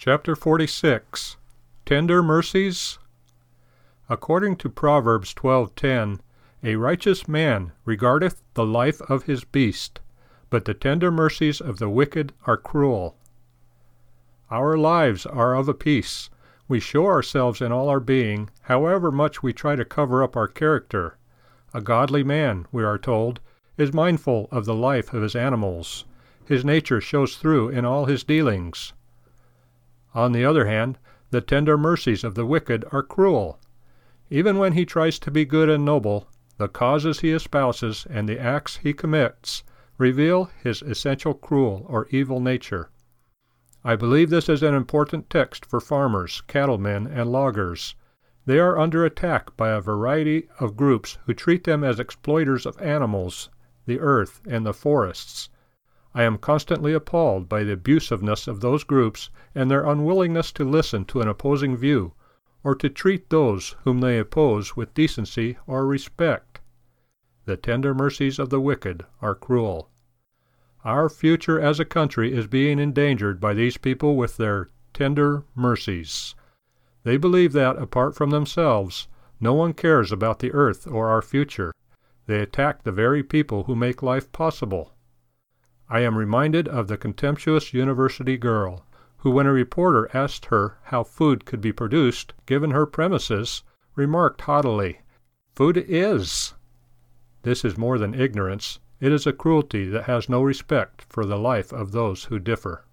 Chapter 46 Tender Mercies According to Proverbs 12:10, a righteous man regardeth the life of his beast, but the tender mercies of the wicked are cruel. Our lives are of a piece. We show ourselves in all our being, however much we try to cover up our character. A godly man, we are told, is mindful of the life of his animals. His nature shows through in all his dealings. On the other hand, the tender mercies of the wicked are cruel. Even when he tries to be good and noble, the causes he espouses and the acts he commits reveal his essential cruel or evil nature. I believe this is an important text for farmers, cattlemen, and loggers. They are under attack by a variety of groups who treat them as exploiters of animals, the earth, and the forests. I am constantly appalled by the abusiveness of those groups and their unwillingness to listen to an opposing view, or to treat those whom they oppose with decency or respect. The tender mercies of the wicked are cruel. Our future as a country is being endangered by these people with their tender mercies. They believe that, apart from themselves, no one cares about the earth or our future. They attack the very people who make life possible. I am reminded of the contemptuous university girl who, when a reporter asked her how food could be produced given her premises, remarked haughtily, Food is. This is more than ignorance, it is a cruelty that has no respect for the life of those who differ.